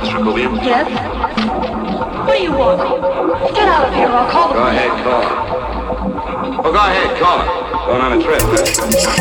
Mr. Williams? Yes? What do you want? Get out of here I'll call the Go ahead, call her. Oh, go ahead, call her. Going on a trip, huh?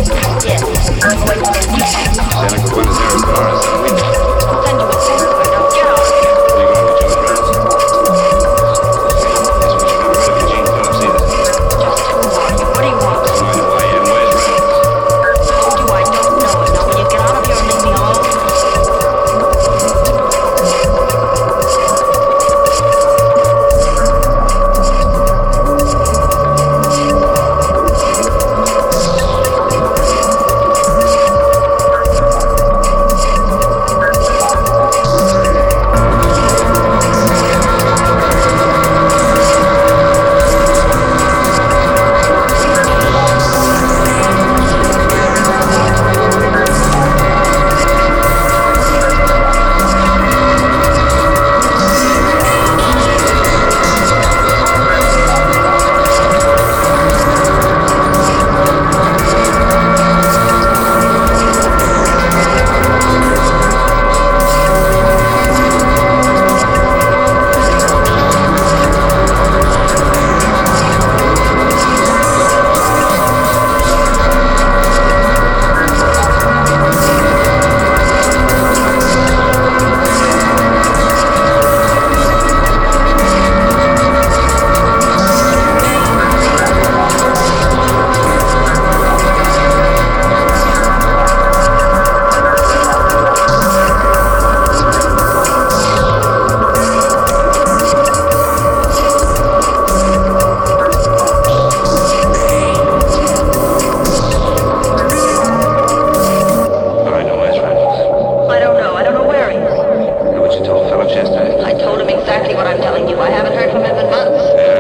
I told him exactly what I'm telling you. I haven't heard from him in months.